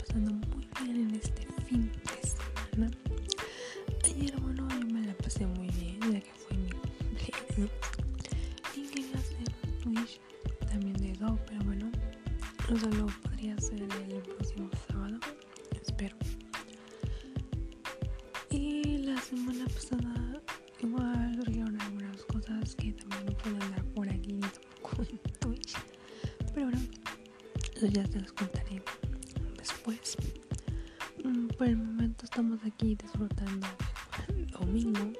pasando muy bien en este fin de semana. Ayer, bueno, yo me la pasé muy bien, ya que fue mi cumpleaños. Quería hacer Twitch también de eso, pero bueno, solo podría ser el próximo sábado, espero. Y la semana pasada, igual surgieron algunas cosas que también no pueden andar por aquí ni Twitch. Pero bueno, eso ya se los contaré Estamos aquí disfrutando el domingo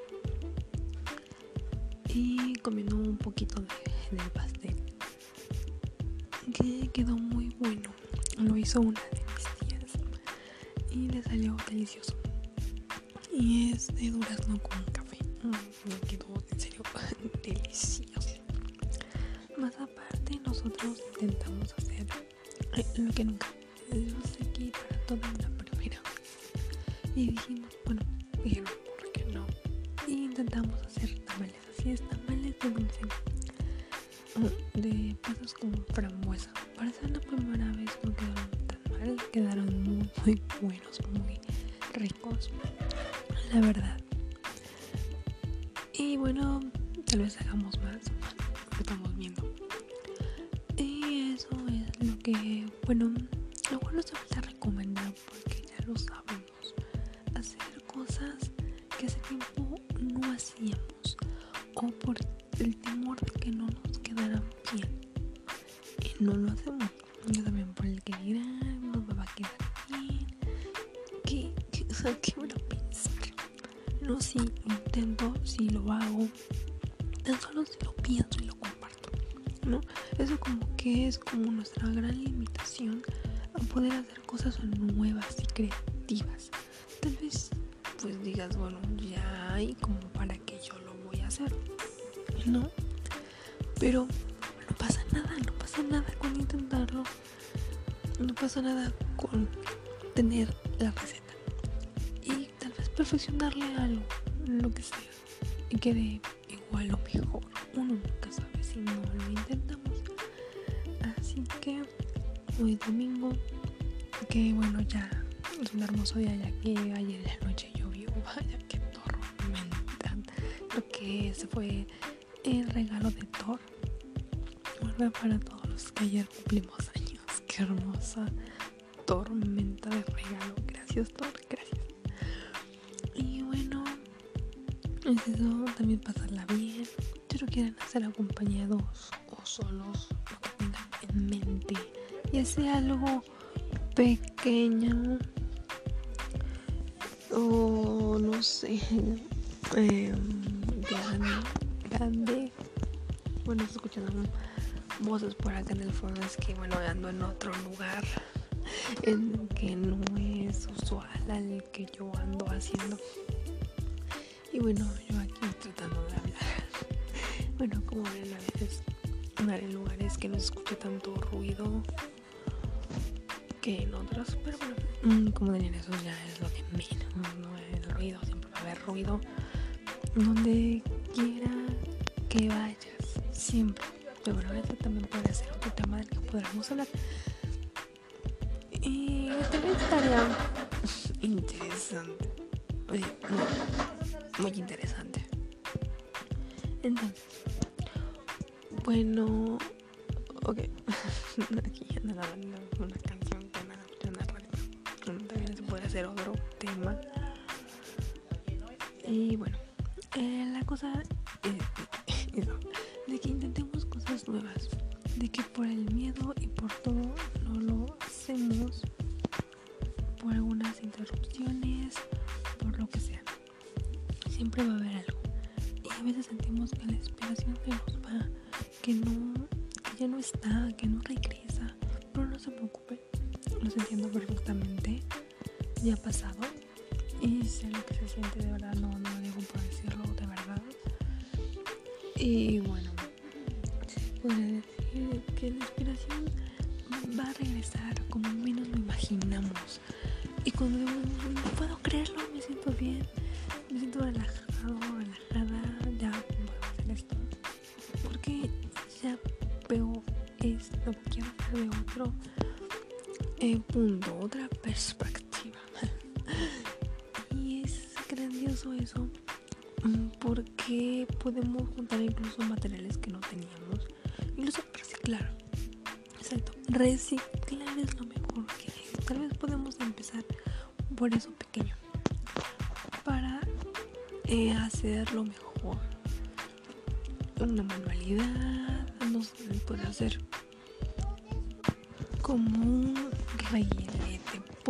y comiendo un poquito de, del pastel que quedó muy bueno. Lo hizo una de mis tías y le salió delicioso. Y es de durazno con café. Mm, Me quedó en serio delicioso. Más aparte, nosotros intentamos hacer lo que nunca ser la primera vez no quedaron tan mal, quedaron muy, muy buenos, muy ricos, la verdad. Y bueno, tal vez hagamos más, lo estamos viendo. Y eso es lo que, bueno, lo cual no se falta recomendar porque ya lo sabemos. Tan solo si lo pienso y lo comparto. ¿no? Eso como que es como nuestra gran limitación a poder hacer cosas nuevas y creativas. Tal vez pues digas, bueno, ya hay como para que yo lo voy a hacer, ¿no? Pero no pasa nada, no pasa nada con intentarlo. No pasa nada con tener la receta. Y tal vez perfeccionarle algo, lo que sea, y quede igual o mejor. Uno nunca sabe si no lo intentamos. Así que hoy domingo, que bueno, ya es un hermoso día, ya que ayer en la noche llovió. Vaya que tormenta. Lo que ese fue el regalo de Thor. Bueno, para todos los que ayer cumplimos años. Qué hermosa tormenta de regalo. Gracias, Thor, gracias. Y bueno, es eso, también pasarla bien. Quieren hacer acompañados o solos, lo que tengan en mente. Y sea algo pequeño o no sé, grande, grande. Bueno, estoy escuchando voces por acá en el fondo. Es que, bueno, ando en otro lugar en que no es usual al que yo ando haciendo. Y bueno, yo aquí tratando de hablar. Bueno, como ven, a veces andar en lugares que no se escucha tanto ruido que en otros, pero bueno, mm, como dirían, eso ya es lo que menos, no el ruido, siempre va a haber ruido donde quiera que vayas, siempre. Pero bueno, eso también puede ser otro tema del que podremos hablar. Y también estaría interesante. Muy interesante. Entonces, bueno, ok. Aquí anda grabando una canción que en la radio. También se puede hacer otro tema. Y bueno, eh, la cosa es eso, de que intentemos cosas nuevas. De que por el miedo y por todo Y sé lo que se siente de verdad, no, no digo por decirlo de verdad. Y bueno, podría decir que la inspiración va a regresar como menos lo imaginamos. Y cuando no puedo creerlo, me siento bien, me siento relajado, relajada, ya puedo hacer esto. Porque ya veo esto, quiero hacer de otro. eh, punto, otra perspectiva. Grandioso eso mm, porque podemos juntar incluso materiales que no teníamos, incluso reciclar. Exacto, reciclar es lo mejor que hay. Tal vez podemos empezar por eso pequeño para eh, hacerlo mejor. Una manualidad, no se puede hacer como un reguilete.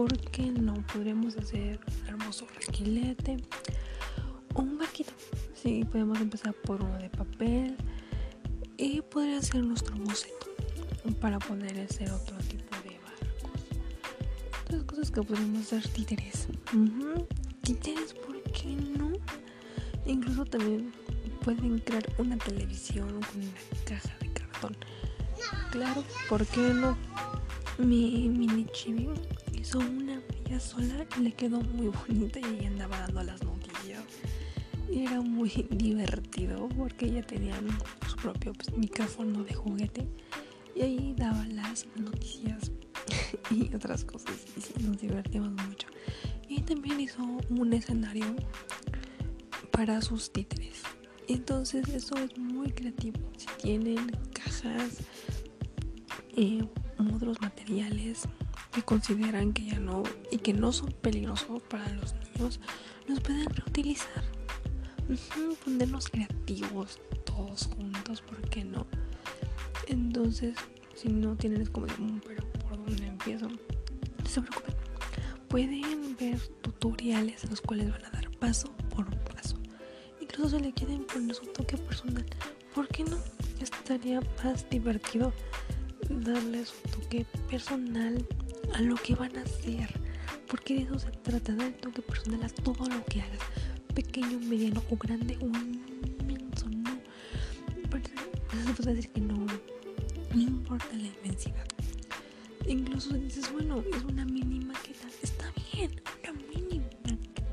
¿Por qué no? Podríamos hacer un hermoso reguilete o un barquito. Sí, podemos empezar por uno de papel y podría ser nuestro boceto para poder hacer otro tipo de barcos. Otras cosas que podemos hacer títeres. Títeres, ¿por qué no? Incluso también pueden crear una televisión con una caja de cartón. Claro, ¿por qué no? Mi mini chibi hizo una ella sola y le quedó muy bonita y ella andaba dando las noticias. Y era muy divertido porque ella tenía su propio pues, micrófono de juguete y ahí daba las noticias y otras cosas y nos divertimos mucho. Y también hizo un escenario para sus títeres. Entonces eso es muy creativo. Si tienen cajas, eh, otros materiales que consideran que ya no y que no son peligrosos para los niños, los pueden reutilizar. ponernos creativos todos juntos, ¿por qué no? Entonces, si no tienen como, mm, pero ¿por dónde empiezo? No se preocupen. Pueden ver tutoriales en los cuales van a dar paso por paso. Incluso si le quieren poner su toque personal, ¿por qué no? Estaría más divertido darle su toque personal lo que van a hacer. Porque de eso se trata, dar toque personal a todo lo que hagas. Pequeño, mediano o grande o inmenso, no. se puede decir que no, no importa la inmensidad. Incluso dices, bueno, es una mini maqueta. Está bien, una mini maqueta.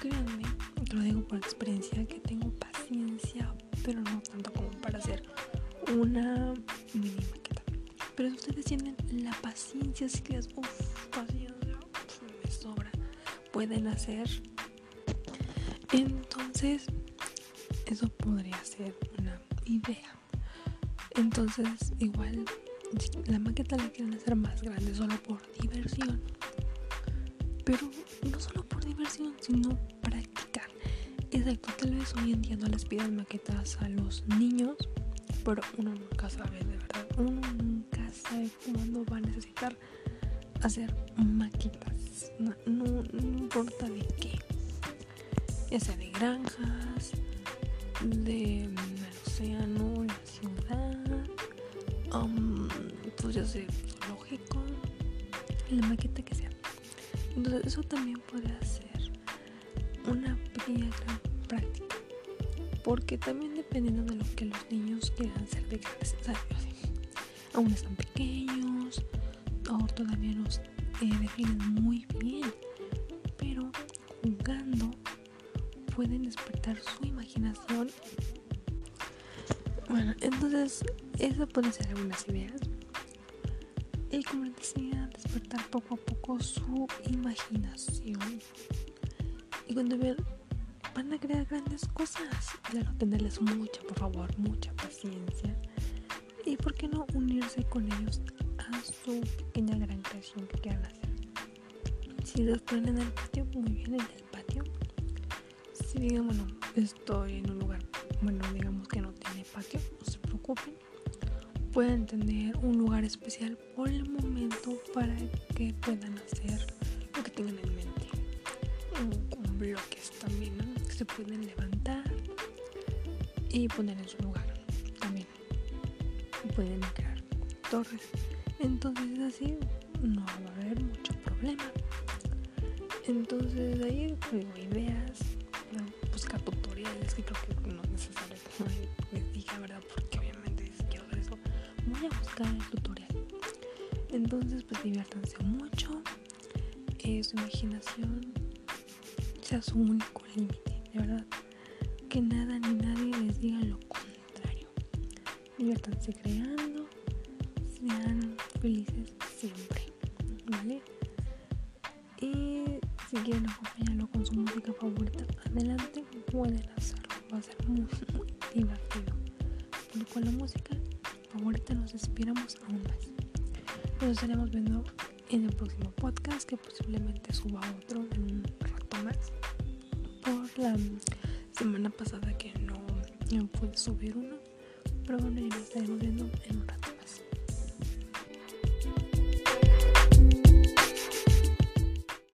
Créanme, te lo digo por experiencia, que tengo paciencia, pero no tanto como para hacer una maqueta. Pero si ustedes tienen la paciencia, si que uff, paciencia, me sobra, pueden hacer. Entonces, eso podría ser una idea. Entonces, igual, la maqueta la quieren hacer más grande solo por diversión. Pero no solo por diversión, sino practicar. Exacto, tal vez hoy en día no les pidan maquetas a los niños pero uno nunca sabe, de verdad. Uno nunca sabe cuándo va a necesitar hacer maquetas. No, importa de qué. Ya sea de granjas, del océano, la ciudad, um, pues ya sea zoológico, la maqueta que sea. Entonces eso también puede ser una pequeña práctica porque también dependiendo de lo que los niños quieran ser de grandes, aún están pequeños, o todavía nos eh, definen muy bien, pero jugando pueden despertar su imaginación. Bueno, entonces eso puede ser algunas ideas. Y como les decía, despertar poco a poco su imaginación. Y cuando vean van a crear grandes cosas. Claro, tenerles mucha, por favor, mucha paciencia. Y por qué no unirse con ellos a su pequeña gran creación que quieran hacer. Si los ponen en el patio, muy bien en el patio. Si digan, bueno, estoy en un lugar, bueno, digamos que no tiene patio, no se preocupen. Pueden tener un lugar especial por el momento para que puedan hacer lo que tengan en mente. Con bloques también, ¿no? se pueden levantar y poner en su lugar. Pueden crear torres. Entonces así no va a haber mucho problema. Entonces ahí digo ideas, buscar tutoriales que creo que no es necesario que les diga, ¿verdad? Porque obviamente si quiero hacer eso, voy a buscar el tutorial. Entonces pues diviértanse mucho. Eh, su imaginación sea su único límite de verdad, que nada ni nadie les diga lo diviértanse creando, sean felices siempre, ¿vale? Y si quieren acompañarlo con su música favorita, adelante, pueden hacerlo, va a ser muy, divertido. Con la música favorita nos inspiramos aún más. Nos estaremos viendo en el próximo podcast que posiblemente suba otro en un rato más por la semana pasada que no pude subir uno ya nos estaremos viendo en un rato.